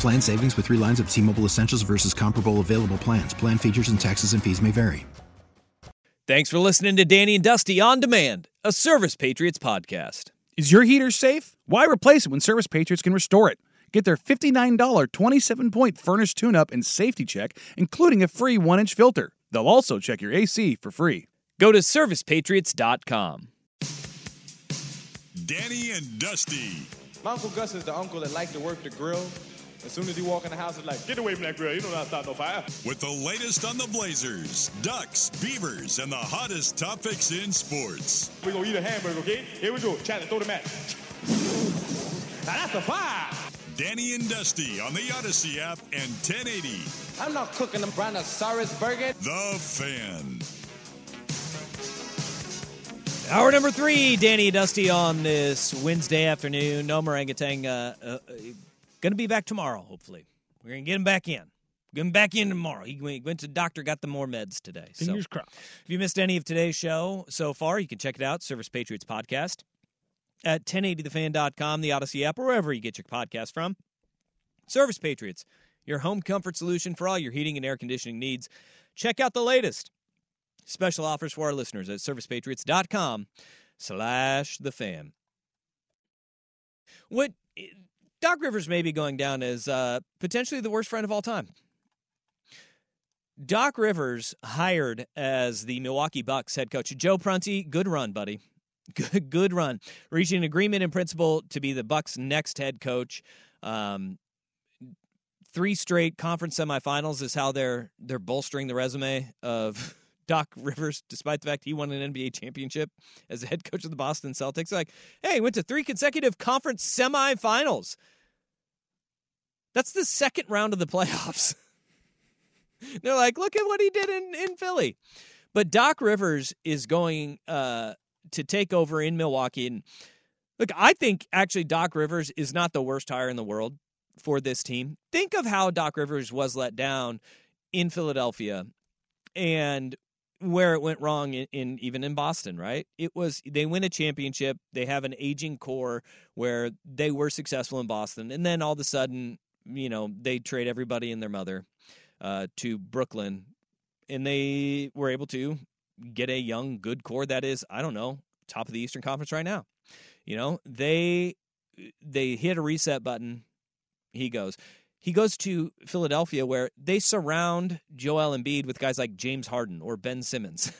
Plan savings with three lines of T Mobile Essentials versus comparable available plans. Plan features and taxes and fees may vary. Thanks for listening to Danny and Dusty on Demand, a Service Patriots podcast. Is your heater safe? Why replace it when Service Patriots can restore it? Get their $59 27 point furnace tune up and safety check, including a free one inch filter. They'll also check your AC for free. Go to servicepatriots.com. Danny and Dusty. My Uncle Gus is the uncle that likes to work the grill. As soon as he walk in the house, it's like, get away from that grill. You don't know how to start no fire. With the latest on the Blazers, Ducks, Beavers, and the hottest topics in sports. We're going to eat a hamburger, okay? Here we go. Chandler, throw the mat. Now that's a fire. Danny and Dusty on the Odyssey app and 1080. I'm not cooking them brontosaurus burger. The Fan. Hour number three, Danny Dusty on this Wednesday afternoon. No orangutan. Uh, uh, going to be back tomorrow, hopefully. We're going to get him back in. Get him back in tomorrow. He went, to the doctor, got the more meds today. Fingers so, crossed. If you missed any of today's show so far, you can check it out, Service Patriots Podcast, at 1080thefan.com, the Odyssey app, or wherever you get your podcast from. Service Patriots, your home comfort solution for all your heating and air conditioning needs. Check out the latest special offers for our listeners at servicepatriots.com slash the fan. What Doc Rivers may be going down as uh, potentially the worst friend of all time. Doc Rivers hired as the Milwaukee Bucks head coach. Joe Prunty, good run, buddy. Good, good run. Reaching an agreement in principle to be the Bucks' next head coach. Um, three straight conference semifinals is how they're they're bolstering the resume of Doc Rivers, despite the fact he won an NBA championship as the head coach of the Boston Celtics. Like, hey, he went to three consecutive conference semifinals. That's the second round of the playoffs. They're like, look at what he did in, in Philly. But Doc Rivers is going uh, to take over in Milwaukee. And look, I think actually Doc Rivers is not the worst hire in the world for this team. Think of how Doc Rivers was let down in Philadelphia and where it went wrong in, in, even in Boston, right? It was they win a championship, they have an aging core where they were successful in Boston, and then all of a sudden, you know, they trade everybody and their mother uh, to Brooklyn, and they were able to get a young, good core that is, I don't know, top of the Eastern Conference right now. You know, they they hit a reset button. He goes. He goes to Philadelphia where they surround Joel Embiid with guys like James Harden or Ben Simmons.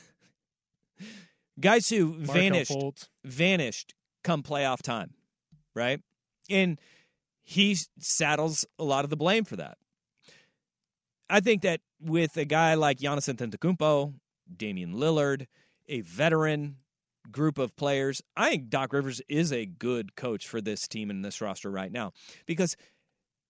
guys who Markelle vanished Fultz. vanished come playoff time, right? And he saddles a lot of the blame for that. I think that with a guy like Giannis Antetokounmpo, Damian Lillard, a veteran group of players, I think Doc Rivers is a good coach for this team and this roster right now because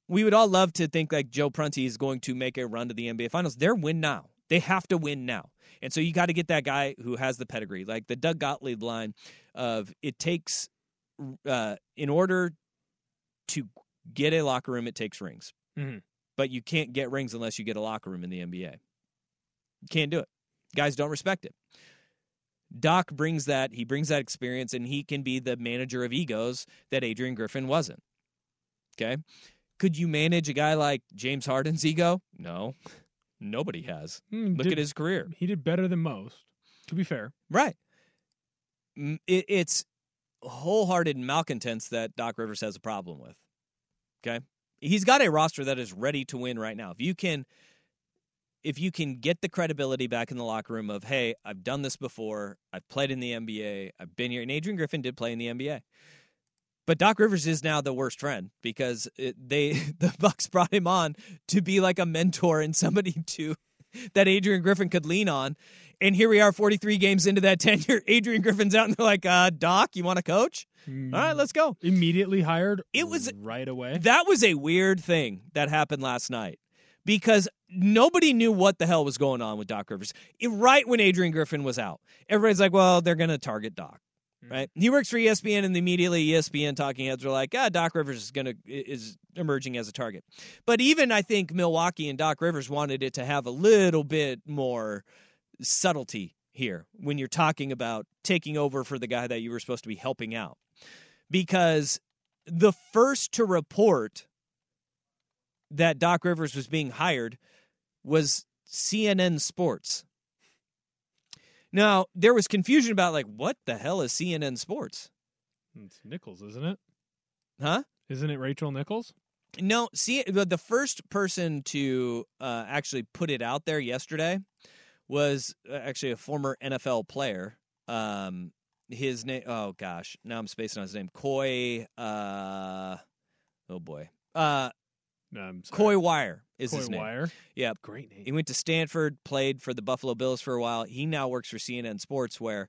we would all love to think like Joe Prunty is going to make a run to the NBA Finals. They're win now. They have to win now. And so you got to get that guy who has the pedigree, like the Doug Gottlieb line of it takes, uh, in order to get a locker room, it takes rings. Mhm. But you can't get rings unless you get a locker room in the NBA. You can't do it. Guys don't respect it. Doc brings that, he brings that experience, and he can be the manager of egos that Adrian Griffin wasn't. Okay? Could you manage a guy like James Harden's ego? No. Nobody has. Hmm, Look did- at his career. He did better than most, to be fair. Right. Mm, It, it's wholehearted malcontents that Doc Rivers has a problem with. Okay. He's got a roster that is ready to win right now. If you can if you can get the credibility back in the locker room of, hey, I've done this before, I've played in the NBA, I've been here, and Adrian Griffin did play in the NBA. But Doc Rivers is now the worst friend because it, they the Bucks brought him on to be like a mentor and somebody to that Adrian Griffin could lean on. And here we are, 43 games into that tenure. Adrian Griffin's out, and they're like, uh, "Doc, you want to coach? All right, let's go." Immediately hired. It was right away. That was a weird thing that happened last night because nobody knew what the hell was going on with Doc Rivers. It, right when Adrian Griffin was out, everybody's like, "Well, they're going to target Doc." Right? He works for ESPN, and immediately ESPN talking heads are like, "Ah, Doc Rivers is to is emerging as a target." But even I think Milwaukee and Doc Rivers wanted it to have a little bit more subtlety here when you're talking about taking over for the guy that you were supposed to be helping out, because the first to report that Doc Rivers was being hired was CNN Sports. Now, there was confusion about like what the hell is CNN Sports? It's Nichols, isn't it? Huh? Isn't it Rachel Nichols? No, see the first person to uh, actually put it out there yesterday was uh, actually a former NFL player. Um his name oh gosh, now I'm spacing on his name. Coy uh oh boy. Uh No, I'm sorry. Coy Wire is Coy his name. Wire. Yeah, Great name. He went to Stanford, played for the Buffalo Bills for a while. He now works for CNN Sports, where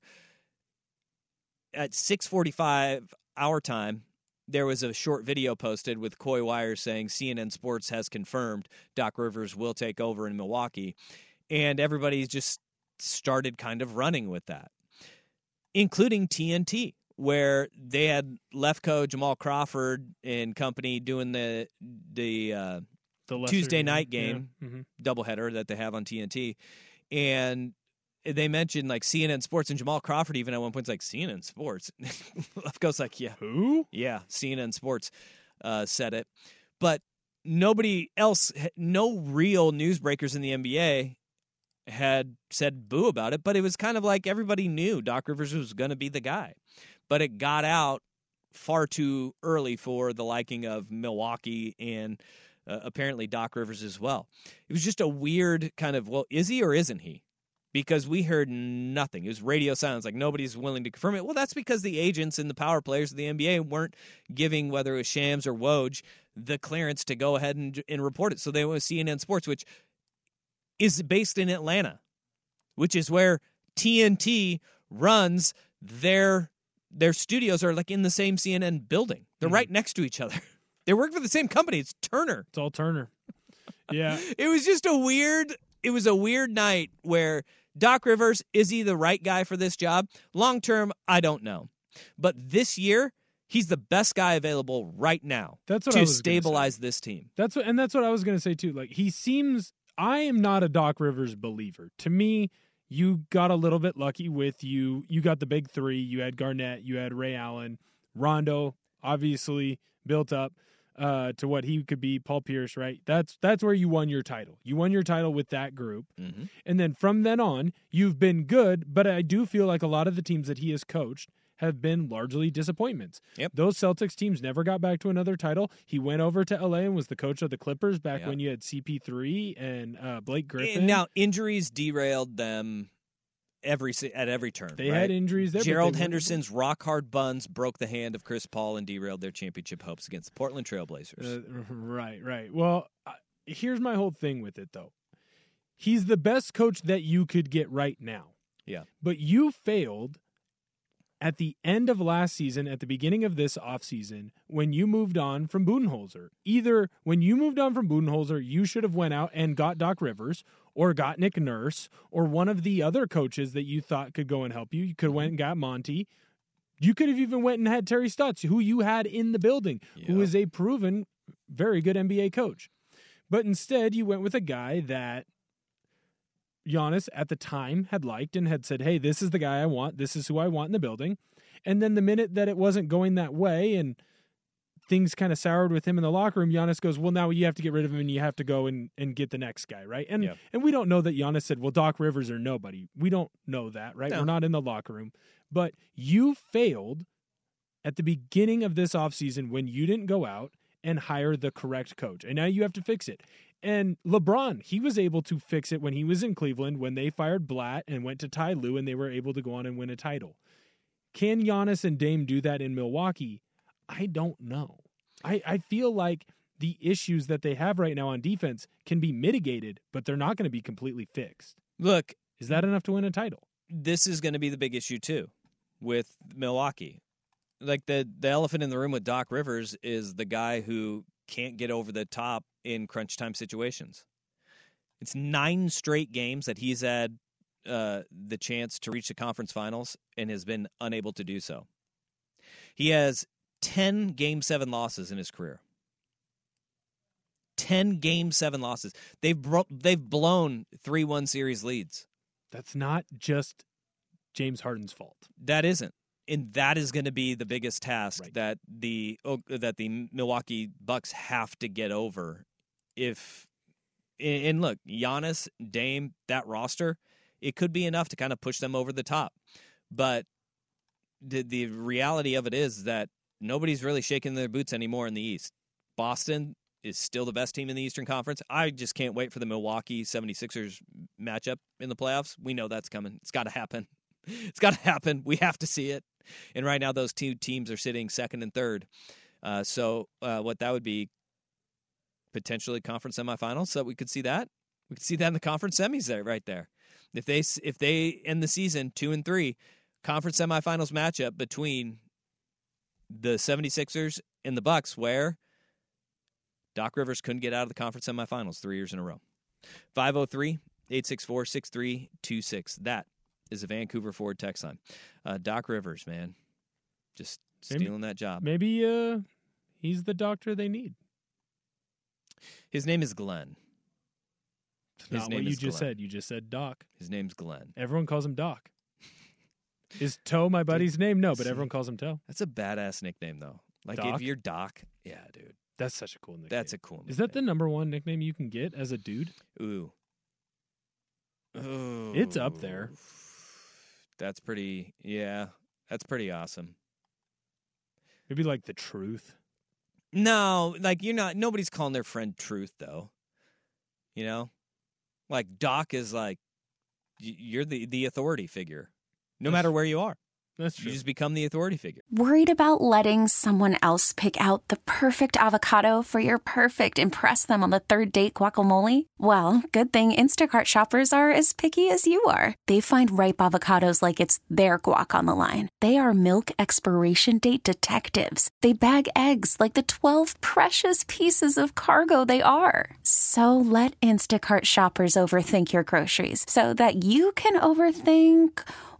at 6:45 our time, there was a short video posted with Coy Wire saying CNN Sports has confirmed Doc Rivers will take over in Milwaukee, and everybody just started kind of running with that, including TNT. Where they had left Lefkoe, Jamal Crawford, and company doing the the uh, The Tuesday night yeah, game mhm. doubleheader that they have on TNT, and they mentioned like CNN Sports and Jamal Crawford even at one point's like CNN Sports. Lefkoe's like, yeah, Who? yeah, CNN Sports uh, said it, but nobody else, no real newsbreakers in the NBA had said boo about it. But it was kind of like everybody knew Doc Rivers was going to be the guy, but it got out far too early for the liking of Milwaukee and uh, apparently Doc Rivers as well. It was just a weird kind of well, is he or isn't he? Because we heard nothing. It was radio silence. Like nobody's willing to confirm it. Well, that's because the agents and the power players of the NBA weren't giving whether it was Shams or Woj the clearance to go ahead and, and report it. So they went with CNN Sports, which is based in Atlanta, which is where TNT runs their their studios are like in the same CNN building. They're right next to each other. They work for the same company. It's Turner. It's all Turner. Yeah. It was just a weird it was a weird night where Doc Rivers is he the right guy for this job? Long term, I don't know. But this year, he's the best guy available right now That's what to I was gonna say. stabilize this team. That's what, and that's what I was going to say too. Like he seems, I am not a Doc Rivers believer. To me, you got a little bit lucky with you. You got the big three. You had Garnett. You had Ray Allen. Rondo, obviously built up uh, to what he could be. Paul Pierce, right? That's that's where you won your title. You won your title with that group, Mm-hmm. and then from then on, you've been good. But I do feel like a lot of the teams that he has coached have been largely disappointments. Yep. Those Celtics teams never got back to another title. He went over to LA and was the coach of the Clippers back Yeah. when you had CP3 and uh, Blake Griffin. And now injuries derailed them every at every turn. they right? had injuries there. Gerald Henderson's rock hard buns broke the hand of Chris Paul and derailed their championship hopes against the Portland Trailblazers. Uh, right, right. Well, uh, here's my whole thing with it though. He's the best coach that you could get right now. Yeah. But you failed at the end of last season, at the beginning of this offseason, when you moved on from Budenholzer. Either when you moved on from Budenholzer, you should have went out and got Doc Rivers or got Nick Nurse or one of the other coaches that you thought could go and help you. You could have mm-hmm. went and got Monty. You could have even went and had Terry Stotts, who you had in the building, who Yeah. is a proven, very good NBA coach. But instead, you went with a guy that Giannis at the time had liked and had said, "Hey, this is the guy I want. This is who I want in the building." And then the minute that it wasn't going that way and things kind of soured with him in the locker room, Giannis goes, "Well, now you have to get rid of him and you have to go and, and get the next guy, right?" And Yeah. and we don't know that Giannis said, "Well, Doc Rivers or nobody." We don't know that, right? No. We're not in the locker room. But you failed at the beginning of this offseason when you didn't go out and hire the correct coach. And now you have to fix it. And LeBron, he was able to fix it when he was in Cleveland, when they fired Blatt and went to Ty Lue, and they were able to go on and win a title. Can Giannis and Dame do that in Milwaukee? I don't know. I, I feel like the issues that they have right now on defense can be mitigated, but they're not going to be completely fixed. Look, Is that enough to win a title? this is going to be the big issue too with Milwaukee. Like the the elephant in the room with Doc Rivers is the guy who can't get over the top in crunch time situations. It's nine straight games that he's had uh, the chance to reach the conference finals and has been unable to do so. He has ten game seven losses in his career. Ten game seven losses. They've bro- they've blown three one series leads. That's not just James Harden's fault. That isn't, and that is going to be the biggest task Right. that the oh, that the Milwaukee Bucks have to get over. If and and look, Giannis, Dame, that roster, it could be enough to kind of push them over the top. But the the reality of it is that nobody's really shaking their boots anymore in the East. Boston is still the best team in the Eastern Conference. I just can't wait for the Milwaukee 76ers matchup in the playoffs. We know that's coming. It's got to happen. It's got to happen. We have to see it. And right now, those two teams are sitting second and third. Uh, so, uh, what that would be potentially conference semifinals. So we could see that. We could see that in the conference semis there, right there. If they if they end the season two and three, conference semifinals matchup between the 76ers and the Bucks, where Doc Rivers couldn't get out of the conference semifinals three years in a row. 503 864 6326. That is a Vancouver Ford text line. Uh, Doc Rivers, man, just Maybe- stealing that job. Maybe uh, he's the doctor they need. His name is Glenn. It's His not what you just Glenn. said. You just said Doc. His name's Glenn. Everyone calls him Doc. Is Toe my buddy's name? No, but everyone calls him Toe. That's a badass nickname, though. Like Doc? if you're Doc, yeah, dude, That's such a cool nickname. that's a cool. nickname. Is that the number one nickname you can get as a dude? Ooh. Ooh. It's up there. That's pretty. Yeah, that's pretty awesome. Maybe like the truth. No, like you're not. Nobody's calling their friend Truth though. You know, like Doc is like you're the the authority figure, no matter where you are. That's You just become the authority figure. Worried about letting someone else pick out the perfect avocado for your perfect impress them on the third date guacamole? Well, good thing Instacart shoppers are as picky as you are. They find ripe avocados like it's their guac on the line. They are milk expiration date detectives. They bag eggs like the 12 precious pieces of cargo they are. So let Instacart shoppers overthink your groceries so that you can overthink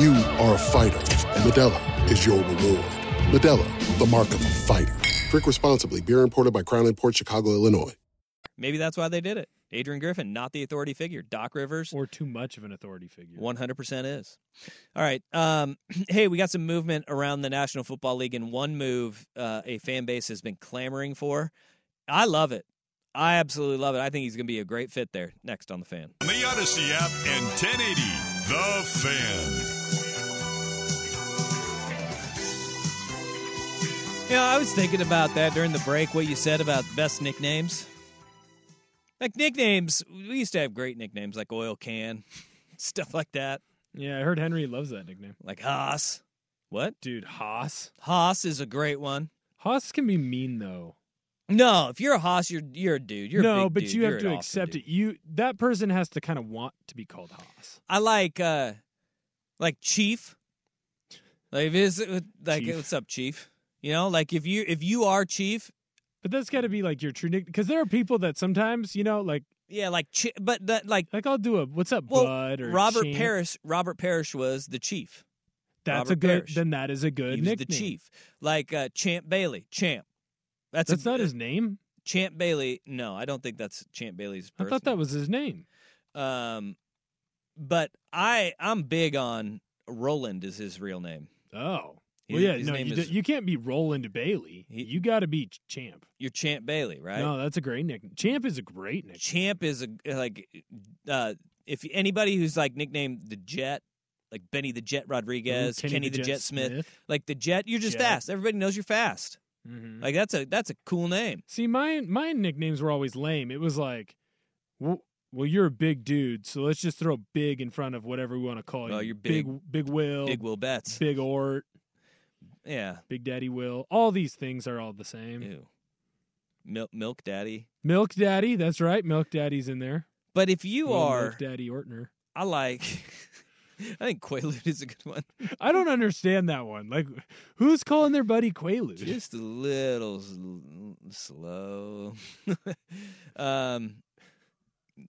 You are a fighter, and Modelo is your reward. Modelo, the mark of a fighter. Drink responsibly. Beer imported by Crown Port Chicago, Illinois. Maybe that's why they did it. Adrian Griffin, not the authority figure. Doc Rivers, Or too much of an authority figure. 100% is. All right. Um, hey, we got some movement around the National Football League, and one move uh, a fan base has been clamoring for. I love it. I absolutely love it. I think he's going to be a great fit there. Next on the fan. On the Odyssey app and 1080 The Fan. You know, I was thinking about that during the break, what you said about best nicknames. Like nicknames, we used to have great nicknames like Oil Can, stuff like that. Yeah, I heard Henry loves that nickname. Like Haas. What? Dude, Haas. Haas is a great one. Haas can be mean though. No, if you're a Haas, you're you're a dude. You're a no, but dude. you You're have to accept it. You that person has to kind of want to be called Haas. I like uh like Chief. Like if it's like Chief. what's up, Chief? You know, like if you if you are Chief, But that's got to be like your true nick because there are people that sometimes you know like yeah, like chi- but that like like I'll do a what's up well, bud or Robert Champ. Parish. Robert Parish was the Chief. That's Robert a good. Parish. Then that is a good he nickname. the Chief. Like uh, Champ Bailey, Champ. That's That's a, not his name. Champ Bailey. No, I don't think that's Champ Bailey's. I thought that was his name. Um, but I I'm big on Roland is his real name. Oh. Well, yeah, his no, you, is- d- you can't be Roland Bailey. He- you got to be Champ. You're Champ Bailey, right? No, that's a great nickname. Champ is a great nickname. Champ is a like uh if anybody who's like nicknamed the Jet, like Benny the Jet Rodriguez, Ooh, Kenny, the, Jet, Smith, like the Jet, you're just Jet. fast. Everybody knows you're fast. Mhm. Like that's a that's a cool name. See, my my nicknames were always lame. It was like, well, well, you're a big dude, so let's just throw big in front of whatever we want to call you. Oh, you're big, big- big Will, Big Will Betts. big Ort, Yeah. Big Daddy Will. All these things are all the same. Ew. Milk Milk Daddy. Milk Daddy, that's right. Milk Daddy's in there. But if you Little are Milk Daddy Ortner. I like I think Quaalude is a good one. I don't understand that one. Like, who's calling their buddy Quaalude? Just a little s- slow. um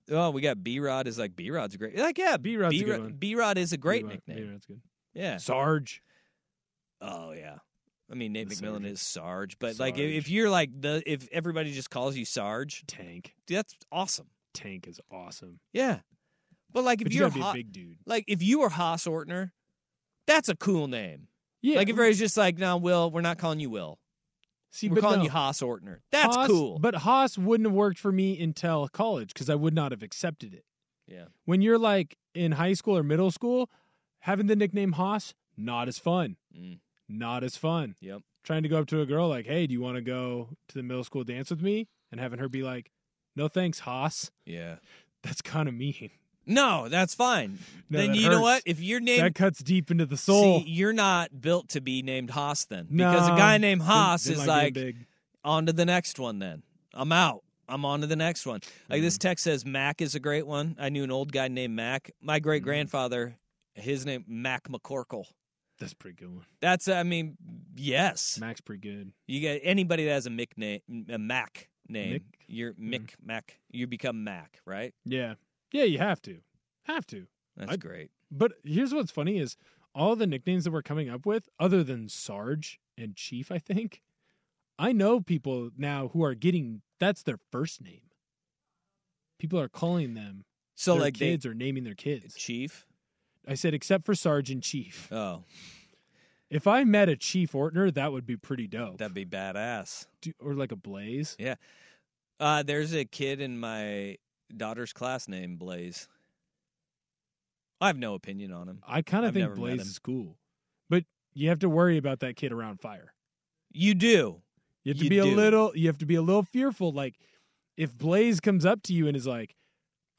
Oh, we got B Rod is like B Rod's great. Like, yeah, B Rod's a good one. B Rod is a great B-Rod- nickname. B-Rod's good. Yeah. Sarge. Oh yeah. I mean Nate The McMillan Sarge. is Sarge, but like if, you're like the if everybody just calls you Sarge, Tank. that's awesome. Tank is awesome. Yeah. But like if But you you're gotta be a Ha- big dude. like if you were Haas Ortner, that's a cool name. Yeah. Like if everybody's just like, no, Will, we're not calling you Will. See, we're calling no. you Haas Ortner. That's Haas- cool. But Haas wouldn't have worked for me until college because I would not have accepted it. yeah. When you're like in high school or middle school, having the nickname Haas, not as fun. Mm. Not as fun. Yep. Trying to go up to a girl like, hey, do you want to go to the middle school dance with me? And having her be like, no thanks, Haas. Yeah. That's kind of mean. No, that's fine. No, then that you know what? If you're named that cuts deep into the soul. See, you're not built to be named Haas then. Because a guy named Haas is like on to the next one then. I'm out. I'm on to the next one. Like Mm. this text says Mac is a great one. I knew an old guy named Mac. My great grandfather, his name Mac McCorkle. That's a pretty good one. That's I mean, yes. Mac's pretty good. You get anybody that has a Mick name, a Mac name. Mick? You're mm-hmm. Mick Mac. You become Mac, right? Yeah. Yeah, you have to. Have to. That's I- great. But here's what's funny is all the nicknames that we're coming up with, other than Sarge and Chief, I think, I know people now who are getting that's their first name. People are calling them So their like they kids or naming their kids. Chief. I said except for Sergeant Chief. Oh, If I met a Chief Ortner, that would be pretty dope. that'd be badass. Do- or like a Blaze. Yeah. Uh, there's a kid in my daughter's class named Blaze. I have no opinion on him. I kind of think Blaze is cool. But you have to worry about that kid around fire. You do. You have to You be a little you have to be a little fearful. Like if Blaze comes up to you and is like,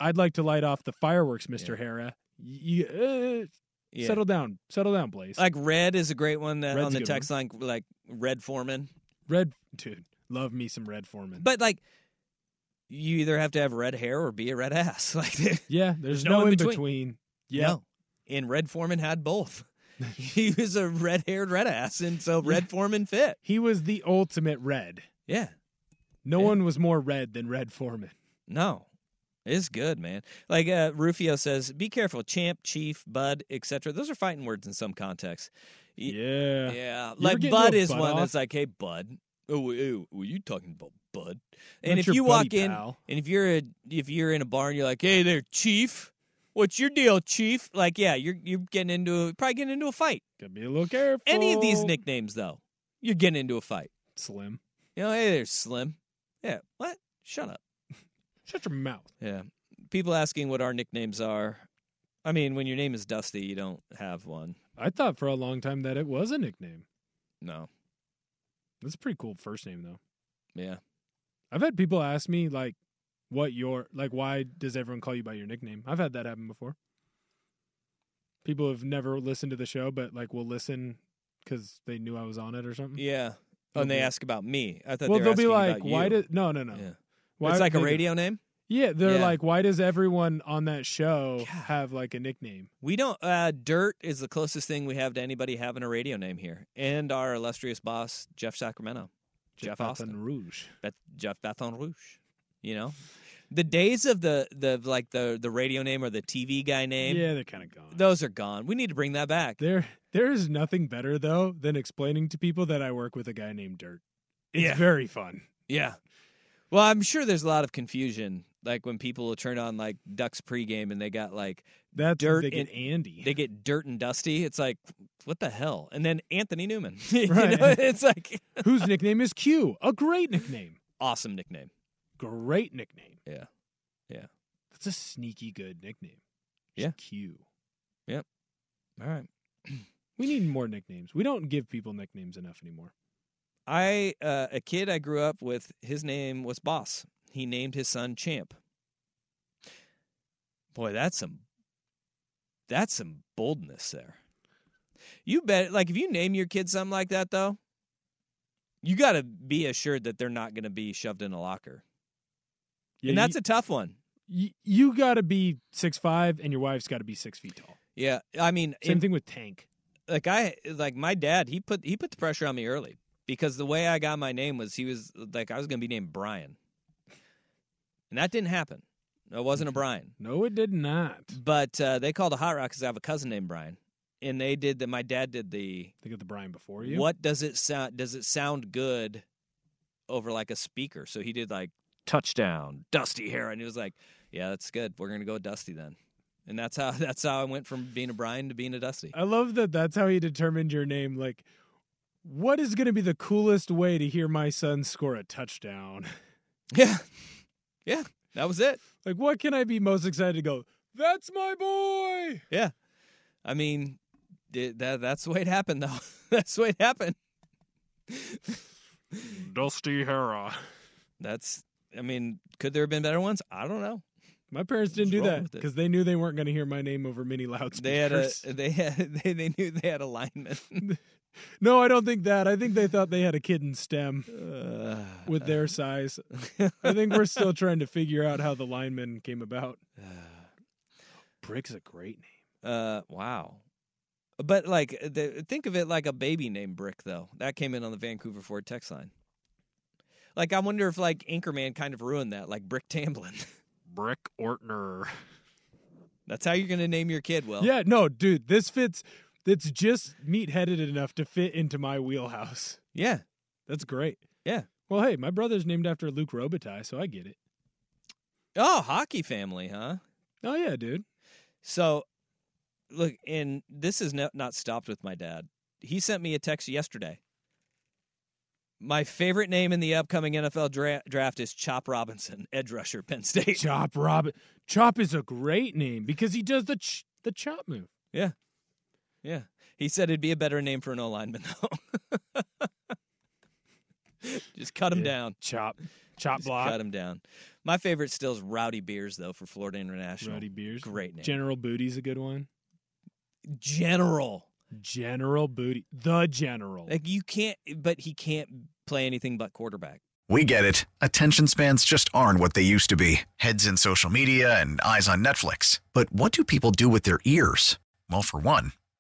I'd like to light off the fireworks, Mr. Harah. You uh, Yeah. settle down. Settle down, Blaze. Like Red is a great one that Red's on the text line, like Red Foreman. Red dude, love me some Red Foreman. But like, you either have to have red hair or be a red ass. Like, yeah, there's, no, no in in between. between. Yeah. no. And Red Foreman had both. he was a red haired red ass, and so Red Foreman fit. He was the ultimate red. Yeah. No Yeah. one was more red than Red Foreman. No. It's good, man. Like uh, Rufio says, be careful. Champ, chief, bud, etc. Those are fighting words in some contexts. Yeah. Yeah, like bud is one off? that's like, hey, bud. Oh, oh, are you talking about, bud? Not And if you walk in, pal. and if you're a, if you're in a bar and you're like, hey there, chief, what's your deal, chief? Like, yeah, you're you're getting into a, probably getting into a fight. Gotta be a little careful. Any of these nicknames though, you're getting into a fight. Slim. You know, hey there, Slim. Yeah, what? Shut up. Shut your mouth. Yeah. People asking what our nicknames are. I mean, when your name is Dusty, you don't have one. I thought for a long time that it was a nickname. No. That's a pretty cool first name though. Yeah. I've had people ask me like what your like why does everyone call you by your nickname? I've had that happen before. People have never listened to the show but like will listen cuz they knew I was on it or something. Yeah. Oh, and they ask about me. I thought well, they they'll be like, about why did no, no, no. Yeah. Why it's like a radio name. Yeah, they're Yeah. like, why does everyone on that show have like a nickname? We don't. Uh, Dirt is the closest thing we have to anybody having a radio name here, and our illustrious boss Jeff Sacramento, Jeff, Baton Austin, Rouge. Bet- Jeff Baton Rouge. You know, the days of the the like the the radio name or the TV guy name. Yeah, they're kind of gone. Those are gone. We need to bring that back. There, there is nothing better though than explaining to people that I work with a guy named Dirt. It's Yeah. very fun. Yeah. Well, I'm sure there's a lot of confusion, like when people will turn on like Ducks pregame and they got like That's dirt they get and Andy. They get dirt and dusty. It's like what the hell? And then Anthony Newman. You Right. know, it's like whose nickname is Q. A great nickname. awesome nickname. Great nickname. Yeah. Yeah. That's a sneaky good nickname. Yeah. Q. Yep. All right. We need more nicknames. We don't give people nicknames enough anymore. I uh, a kid I grew up with. His name was Boss. He named his son Champ. Boy, that's some that's some boldness there. You bet. Like if you name your kid something like that, though, you got to be assured that they're not going to be shoved in a locker. and that's you, a tough one. you, you got to be six five, and your wife's got to be six feet tall. Yeah, I mean, Same in- thing with Tank. like I like my dad. He put he put the pressure on me early because the way I got my name was he was like I was going to be named Brian, and that didn't happen. It wasn't a Brian. No, it did not. But uh, they called a hot rock because I have a cousin named Brian, and they did that. My dad did the They got the Brian before you. what does it sound? Does it sound good over like a speaker? So he did like touchdown, Dusty Heron. He was like, "Yeah, that's good. We're gonna go with Dusty then." And that's how that's how I went from being a Brian to being a Dusty. I love that. That's how he determined your name. Like, what is going to be the coolest way to hear my son score a touchdown? Yeah, yeah, that was it. Like, what can I be most excited to go? That's my boy. Yeah, I mean, it, that that's the way it happened though. that's the way it happened. Dusty Hera. That's. I mean, could there have been better ones? I don't know. My parents didn't Just do that because they knew they weren't going to hear my name over many loudspeakers. They had a they had they, they knew they had a lineman. No, I don't think that. I think they thought they had a kid in STEM Uh, with their size. I think we're still trying to figure out how the lineman came about. Brick's a great name. uh, wow. But like, the, think of it like a baby named Brick, though. That came in on the Vancouver Ford text line. Like, I wonder if like Anchorman kind of ruined that, like Brick Tamland. Brick Ortner. That's how you're gonna name your kid. Well, Yeah, no, dude, this fits. It's just meat-headed enough to fit into my wheelhouse. yeah, That's great. yeah. Well, hey, my brother's named after Luke Robitaille, so I get it. Oh, hockey family, huh? Oh yeah, dude. So, look, and this is not, not stopped with my dad. He sent me a text yesterday. My favorite name in the upcoming NFL dra- draft is Chop Robinson, edge rusher, Penn State. Chop Robin. Chop is a great name because he does the ch- the chop move. Yeah, yeah. He said it'd be a better name for an O lineman though. Just cut him Yeah. down. Chop, chop Just block. cut him down. My favorite still is Rowdy Beers though for Florida International. Rowdy Beers. Great name. General Booty's a good one. General. General Booty, the General. Like you can't, but he can't play anything but quarterback. We get it. Attention spans just aren't what they used to be heads in social media and eyes on Netflix. But what do people do with their ears? Well, for one,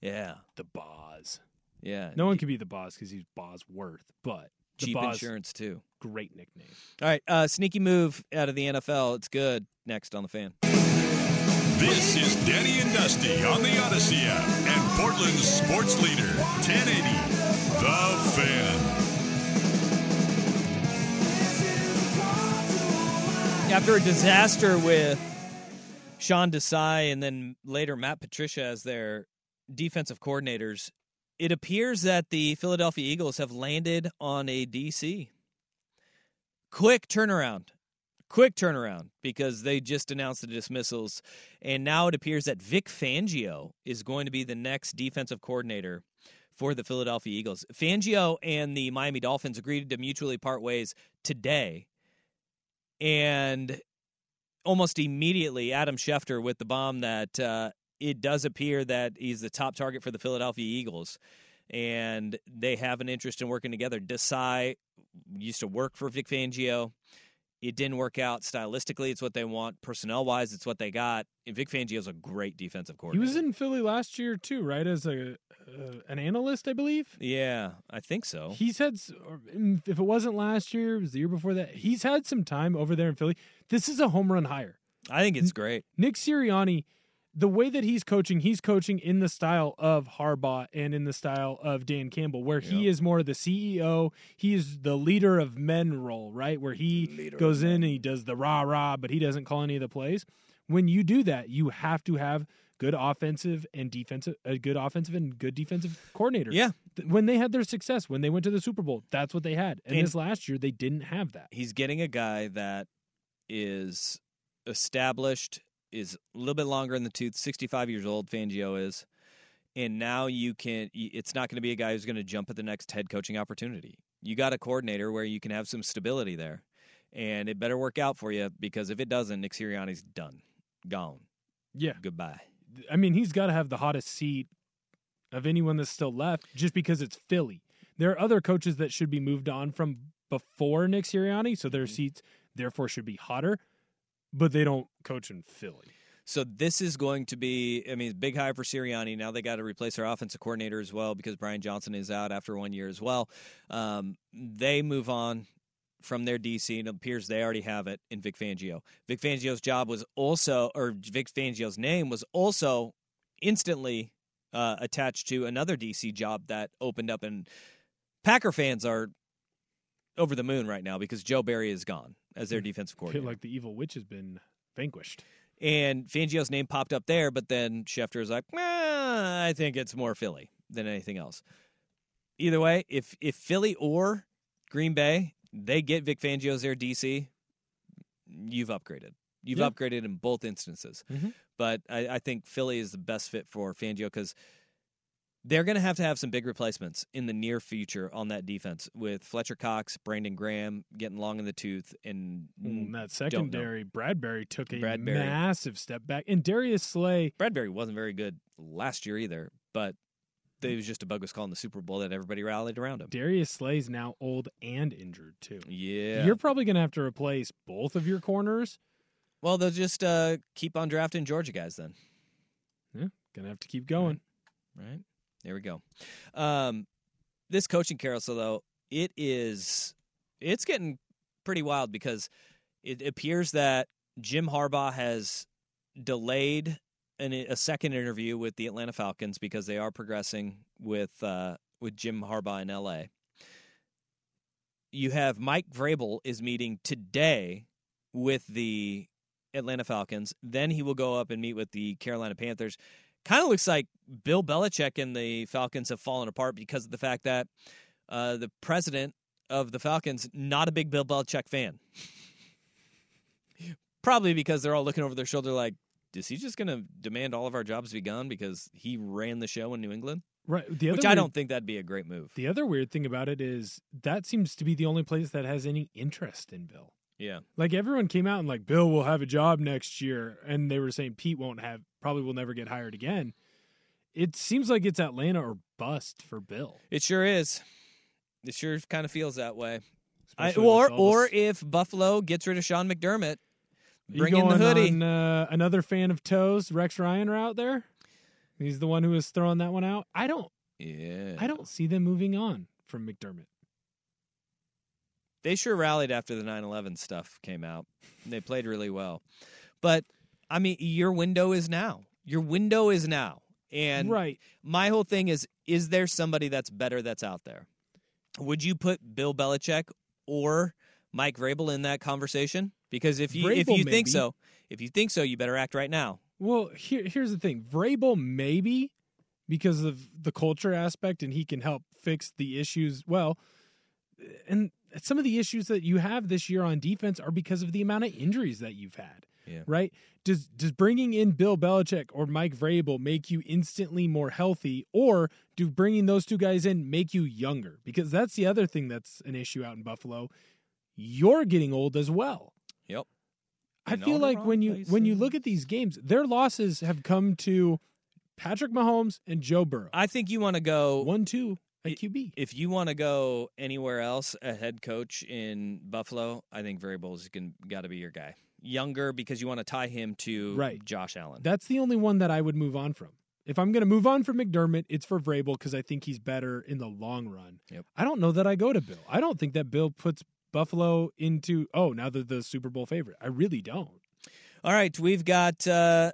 Yeah, The Boz. yeah. No one can be the Boz because he's Bosworth, but the cheap Boz, insurance too. great nickname. All right, uh, sneaky move out of the NFL. It's good. Next on the fan. This is Danny and Dusty on the Odyssey app and Portland's sports leader, 1080, The Fan. After a disaster with Sean Desai and then later Matt Patricia as their defensive coordinators, it appears that the Philadelphia Eagles have landed on a DC. quick turnaround. Quick turnaround because they just announced the dismissals, and now it appears that Vic Fangio is going to be the next defensive coordinator for the Philadelphia Eagles. Fangio and the Miami Dolphins agreed to mutually part ways today, and almost immediately, Adam Schefter with the bomb that uh, it does appear that he's the top target for the Philadelphia Eagles, and they have an interest in working together. Desai used to work for Vic Fangio. It didn't work out stylistically. It's what they want. Personnel wise, it's what they got. And Vic Fangio's a great defensive coordinator. He was in Philly last year too, right? As a uh, an analyst, I believe. yeah, I think so. He's had, if it wasn't last year, it was the year before that. He's had some time over there in Philly. This is a home run hire. I think it's great. Nick Sirianni, the way that he's coaching, he's coaching in the style of Harbaugh and in the style of Dan Campbell, where he is more the CEO. He is the leader of men role, right? Where he goes in and he does the rah rah, but he doesn't call any of the plays. When you do that, you have to have good offensive and defensive, a good offensive and good defensive coordinator. Yeah. When they had their success, when they went to the Super Bowl, that's what they had. And, And- this last year, they didn't have that. He's getting a guy that is established, is a little bit longer in the tooth, 65 years old, Fangio is. And now you can, it's not going to be a guy who's going to jump at the next head coaching opportunity. You got a coordinator where you can have some stability there. And it better work out for you because if it doesn't, Nick Sirianni's done, gone, Yeah. goodbye. I mean, he's got to have the hottest seat of anyone that's still left just because it's Philly. There are other coaches that should be moved on from before Nick Sirianni, so their mm-hmm. seats therefore should be hotter, but they don't coach in Philly. So this is going to be, I mean, big hire for Sirianni. Now they got to replace their offensive coordinator as well because Brian Johnson is out after one year as well. Um, they move on from their DC, and it appears they already have it in Vic Fangio. Vic Fangio's job was also, or Vic Fangio's name was also instantly uh, attached to another DC job that opened up, and Packer fans are over the moon right now because Joe Barry is gone as their defensive coordinator. like the evil witch has been vanquished. And Fangio's name popped up there, but then Schefter was like, "Eh, I think it's more Philly than anything else. Either way, if if Philly or Green Bay, they get Vic Fangio as their DC, you've upgraded. You've Yeah. upgraded in both instances. Mhm. But I, I think Philly is the best fit for Fangio because they're going to have to have some big replacements in the near future on that defense with Fletcher Cox, Brandon Graham getting long in the tooth, and and that secondary, Bradberry took a Bradberry. massive step back. And Darius Slay, Bradberry wasn't very good last year either, but it was just a bogus call in the Super Bowl that everybody rallied around him. Darius Slay's now old and injured too. Yeah. You're probably going to have to replace both of your corners. well, they'll just uh, keep on drafting Georgia guys then, Yeah, going to have to keep going. right? There we go. Um, this coaching carousel, though, it is it's getting pretty wild because it appears that Jim Harbaugh has delayed an, a second interview with the Atlanta Falcons because they are progressing with uh, with Jim Harbaugh in L.A. You have Mike Vrabel is meeting today with the Atlanta Falcons. Then he will go up and meet with the Carolina Panthers. Kind of looks like Bill Belichick and the Falcons have fallen apart because of the fact that uh, the president of the Falcons not a big Bill Belichick fan. Probably because they're all looking over their shoulder like, is he just going to demand all of our jobs be gone because he ran the show in New England? Right. The other Which I don't think that'd be a great move. The other weird thing about it is that seems to be the only place that has any interest in Bill. Yeah. Like everyone came out and like Bill will have a job next year, and they were saying Pete won't have, probably will never get hired again. It seems like it's Atlanta or bust for Bill. It sure is. It sure kind of feels that way. I, or or if Buffalo gets rid of Sean McDermott, You bring in the hoodie. on, uh, another fan of toes, Rex Ryan, are out there. He's the one who was throwing that one out. I don't. Yeah. I don't see them moving on from McDermott. They sure rallied after the 9/11 stuff came out. They played really well. But I mean, your window is now. Your window is now. And right. my whole thing is is there somebody that's better that's out there? Would you put Bill Belichick or Mike Vrabel in that conversation? Because if you if Vrabel, you think so, if you think so, you better act right now. Well, here, here's the thing. Vrabel maybe because of the culture aspect, and he can help fix the issues. Well, and some of the issues that you have this year on defense are because of the amount of injuries that you've had. Yeah. Right? Does does bringing in Bill Belichick or Mike Vrabel make you instantly more healthy, or do bringing those two guys in make you younger? Because that's the other thing that's an issue out in Buffalo. You're getting old as well. Yep. I In feel like when you when you look at these games, their losses have come to Patrick Mahomes and Joe Burrow. I think you want to go one two at QB. If you want to go anywhere else, a head coach in Buffalo, I think Vrabel's got to be your guy. Younger because you want to tie him to Right. Josh Allen. That's the only one that I would move on from. If I'm going to move on from McDermott, it's for Vrabel because I think he's better in the long run. Yep. I don't know that I go to Bill. I don't think that Bill puts Buffalo into oh now they're the Super Bowl favorite. I really don't. All right, we've got uh,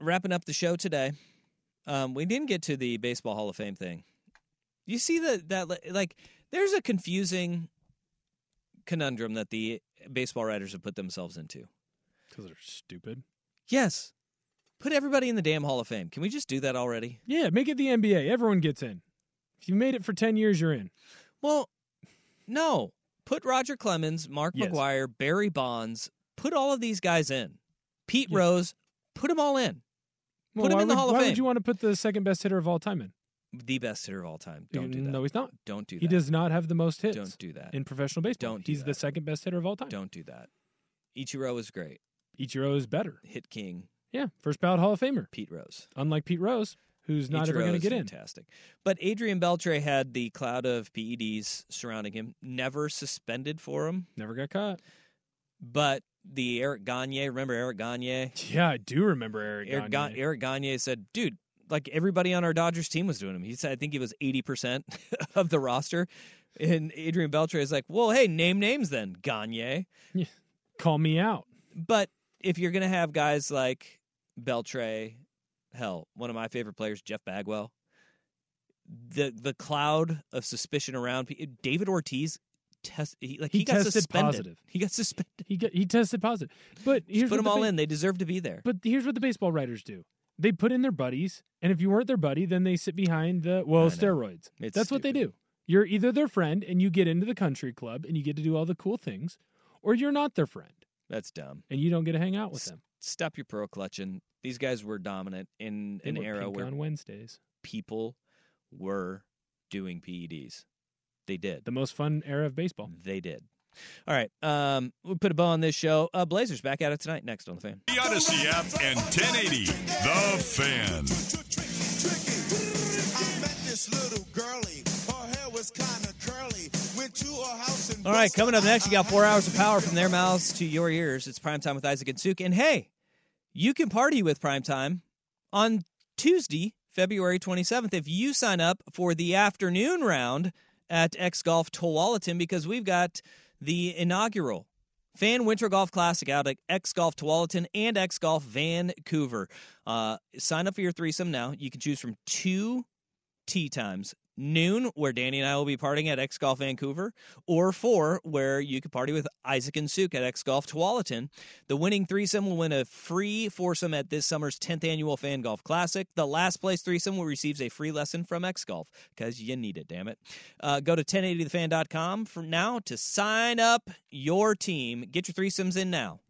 wrapping up the show today. Um, we didn't get to the Baseball Hall of Fame thing. You see that that like there's a confusing conundrum that the baseball writers have put themselves into. Because they're stupid. Yes, put everybody in the damn Hall of Fame. Can we just do that already? Yeah, make it the NBA. Everyone gets in. If you made it for ten years, you're in. Well, no. Put Roger Clemens, Mark Yes. McGwire, Barry Bonds. Put all of these guys in. Pete Rose. Put them all in. Well, put them in the would, Hall of Fame. why would you want to put the second best hitter of all time in? The best hitter of all time. Don't do that. No, he's not. Don't do that. He does not have the most hits. Don't do that. in professional baseball. Don't do He's the second best hitter of all time. Don't do that. Ichiro is great. Ichiro is better. Hit king. Yeah, first ballot Hall of Famer. Pete Rose. Unlike Pete Rose, who's not ever going to get in. Fantastic. But Adrian Beltre had the cloud of PEDs surrounding him. Never suspended for him. Never got caught. But the Eric Gagne, remember Eric Gagne? Yeah, I do remember Eric, Eric, Gagne. Ga- Eric Gagne said, "Dude, like everybody on our Dodgers team was doing him." He said, "I think he was eighty percent of the roster." And Adrian Beltre is like, "Well, hey, name names then, Gagne." Call me out. But if you're gonna have guys like Beltre, hell, one of my favorite players, Jeff Bagwell, the the cloud of suspicion around David Ortiz. Test he, like he, He got suspended. positive. He got suspended. He got, he tested positive. But Just here's put what them the all in. They deserve to be there. But here's what the baseball writers do. They put in their buddies, and if you weren't their buddy, then they sit behind the well steroids. It's That's what they do. You're either their friend and you get into the country club and you get to do all the cool things, or you're not their friend That's dumb. and you don't get to hang out with S- them. Stop your pro clutching. These guys were dominant in They an era where on Wednesdays. people were doing PEDs. They did. The most fun era of baseball. They did. All right. Um, we'll put a bow on this show. Uh, Blazers back at it tonight. Next on the fan. The Audacy app and 1080 The Fan. All right. Coming up next, you got four hours of power from their mouths to your ears. It's primetime with Isaac and Suk. And hey, you can party with primetime on Tuesday, February 27th, if you sign up for the afternoon round at X Golf Tualatin because we've got the inaugural Fan Winter Golf Classic out at X Golf Tualatin and X Golf Vancouver. Uh, sign up for your threesome now. You can choose from two tee times. Noon, where Danny and I will be partying at X Golf Vancouver, or four, where you could party with Isaac and Suk at X Golf Tualatin. The winning threesome will win a free foursome at this summer's 10th annual Fan Golf Classic. The last place threesome will receive a free lesson from X Golf because you need it, damn it. Uh, go to 1080thefan.com for now to sign up your team. Get your threesomes in now.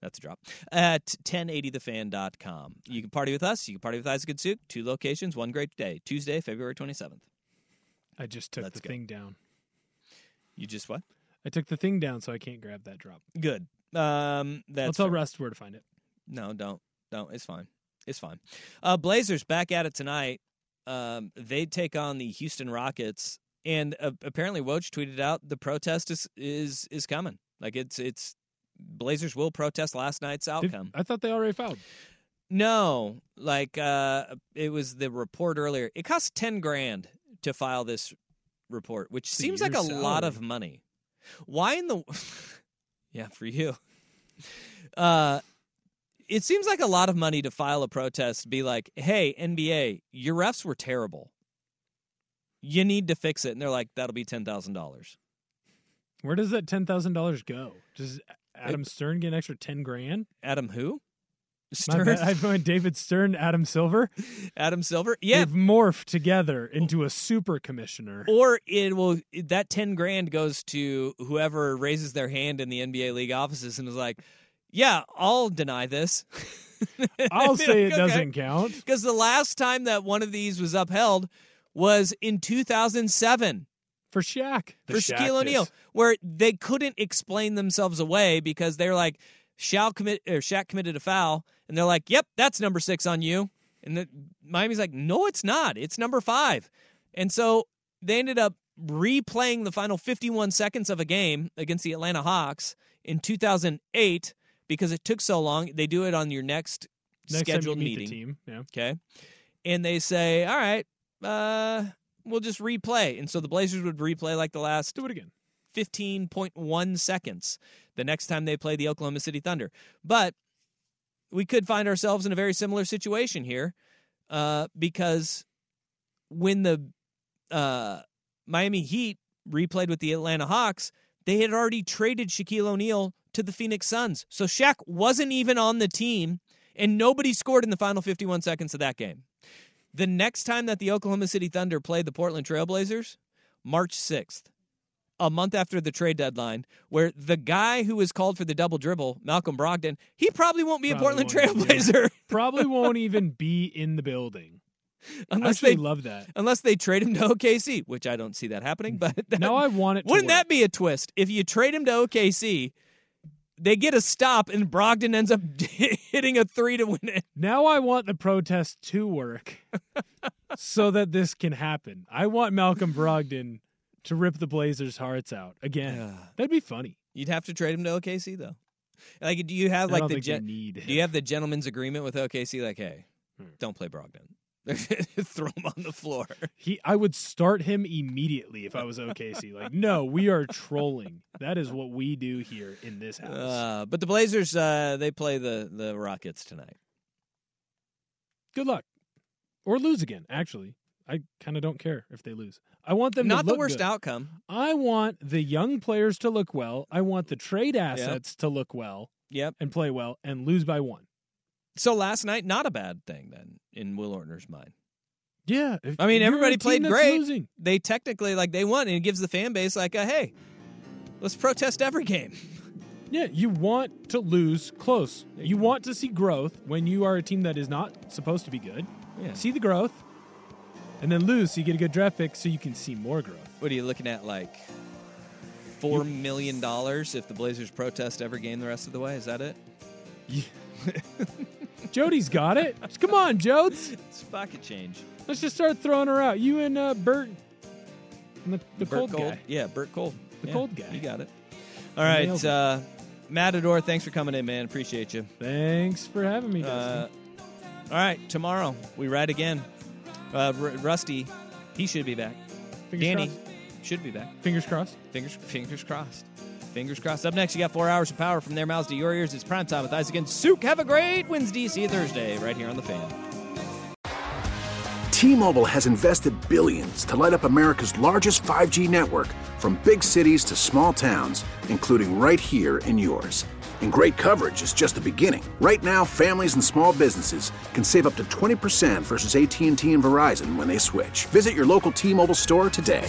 That's a drop. At 1080thefan.com. You can party with us. You can party with Isaac and Suk. Two locations, one great day. Tuesday, February 27th. I just took Let's the go. thing down. You just what? I took the thing down so I can't grab that drop. Good. Um, that's I'll tell fair. Rust where to find it. No, don't. Don't. It's fine. It's fine. Uh, Blazers back at it tonight. Um, they take on the Houston Rockets, and uh, apparently Woj tweeted out the protest is is is coming. Like it's it's Blazers will protest last night's Did- outcome. I thought they already filed. No, like uh, it was the report earlier. It costs ten grand to file this report, which seems like a year's lot of money. Why in the? yeah, for you. Uh, it seems like a lot of money to file a protest. Be like, hey, NBA, your refs were terrible. You need to fix it, and they're like, that'll be ten thousand dollars. Where does that ten thousand dollars go? Does Adam Stern get an extra ten grand? Adam, who? Stern. I went David Stern, Adam Silver. Adam Silver. Yeah, They've morphed together into a super commissioner. or it will that 10 grand goes to whoever raises their hand in the NBA league offices and is like, "Yeah, I'll deny this." I'll say it doesn't count. Because the last time that one of these was upheld was in 2007 For Shaq. for Shaquille O'Neal, where they couldn't explain themselves away because they're like, "Shall commit or Shaq committed a foul," and they're like, "Yep, that's number six on you." And the, Miami's like, "No, it's not. It's number five. And so they ended up replaying the final 51 seconds of a game against the Atlanta Hawks in 2008 because it took so long. They do it on your next, Next scheduled time you meet meeting. the team. Yeah. Okay. And they say, all right, uh, we'll just replay. And so the Blazers would replay like the last Do it again. 15.1 seconds the next time they play the Oklahoma City Thunder. But we could find ourselves in a very similar situation here uh, because when the uh, Miami Heat replayed with the Atlanta Hawks, they had already traded Shaquille O'Neal to the Phoenix Suns. So Shaq wasn't even on the team, and nobody scored in the final 51 seconds of that game. The next time that the Oklahoma City Thunder played the Portland Trailblazers, March 6th, a month after the trade deadline, where the guy who was called for the double dribble, Malcolm Brogdon, he probably won't be a Portland won't, yeah. Trailblazer Probably won't even be in the building. Unless actually they love that. unless they trade him to OKC, which I don't see that happening. But that, Now I want it to wouldn't that be a twist if you trade him to OKC? They get a stop, and Brogdon ends up hitting a three to win it. Now I want the protest to work so that this can happen. I want Malcolm Brogdon to rip the Blazers' hearts out again. That'd be funny. You'd have to trade him to OKC though. Like, do you have like the think gen- need do you have the gentleman's agreement with OKC? Like, hey, Hmm. don't play Brogdon. Throw him on the floor. He, I would start him immediately if I was OKC. like, no, we are trolling. That is what we do here in this house. Uh, but the Blazers, uh, they play the the Rockets tonight. Good luck, or lose again. Actually, I kind of don't care if they lose. I want them Not the worst good. outcome. I want the young players to look well. I want the trade assets to look well Yep. and play well and lose by one. So last night, not a bad thing then in Will Ortner's mind. Yeah, I mean, everybody played great. losing. They technically like they won, and it gives the fan base like a hey, let's protest every game. Yeah, you want to lose close. You want to see growth when you are a team that is not supposed to be good. Yeah. See the growth, and then lose so you get a good draft pick so you can see more growth. What are you looking at? Like four million dollars if the Blazers protest every game the rest of the way? Is that it? Jody's got it. Come on, Jodes. It's pocket change. Let's just start throwing her out. You and uh, Bert, and the, the Bert cold, guy. Yeah, Bert Cold. The Yeah, cold guy. You got it. All right, it. uh, Matador. Thanks for coming in, man. Appreciate you. Thanks for having me, Uh, all right, tomorrow we ride again. Uh, R- Rusty, he should be back. Fingers Danny crossed. should be back. Fingers crossed. Fingers fingers crossed. Fingers crossed. Up next, you got four hours of power from their mouths to your ears. It's prime time with Isaac and Souk. Have a great Wednesday. See you Thursday right here on the fan. T-Mobile has invested billions to light up America's largest 5G network from big cities to small towns, including right here in yours. And great coverage is just the beginning. Right now, families and small businesses can save up to 20% versus AT&T and Verizon when they switch. Visit your local T-Mobile store today.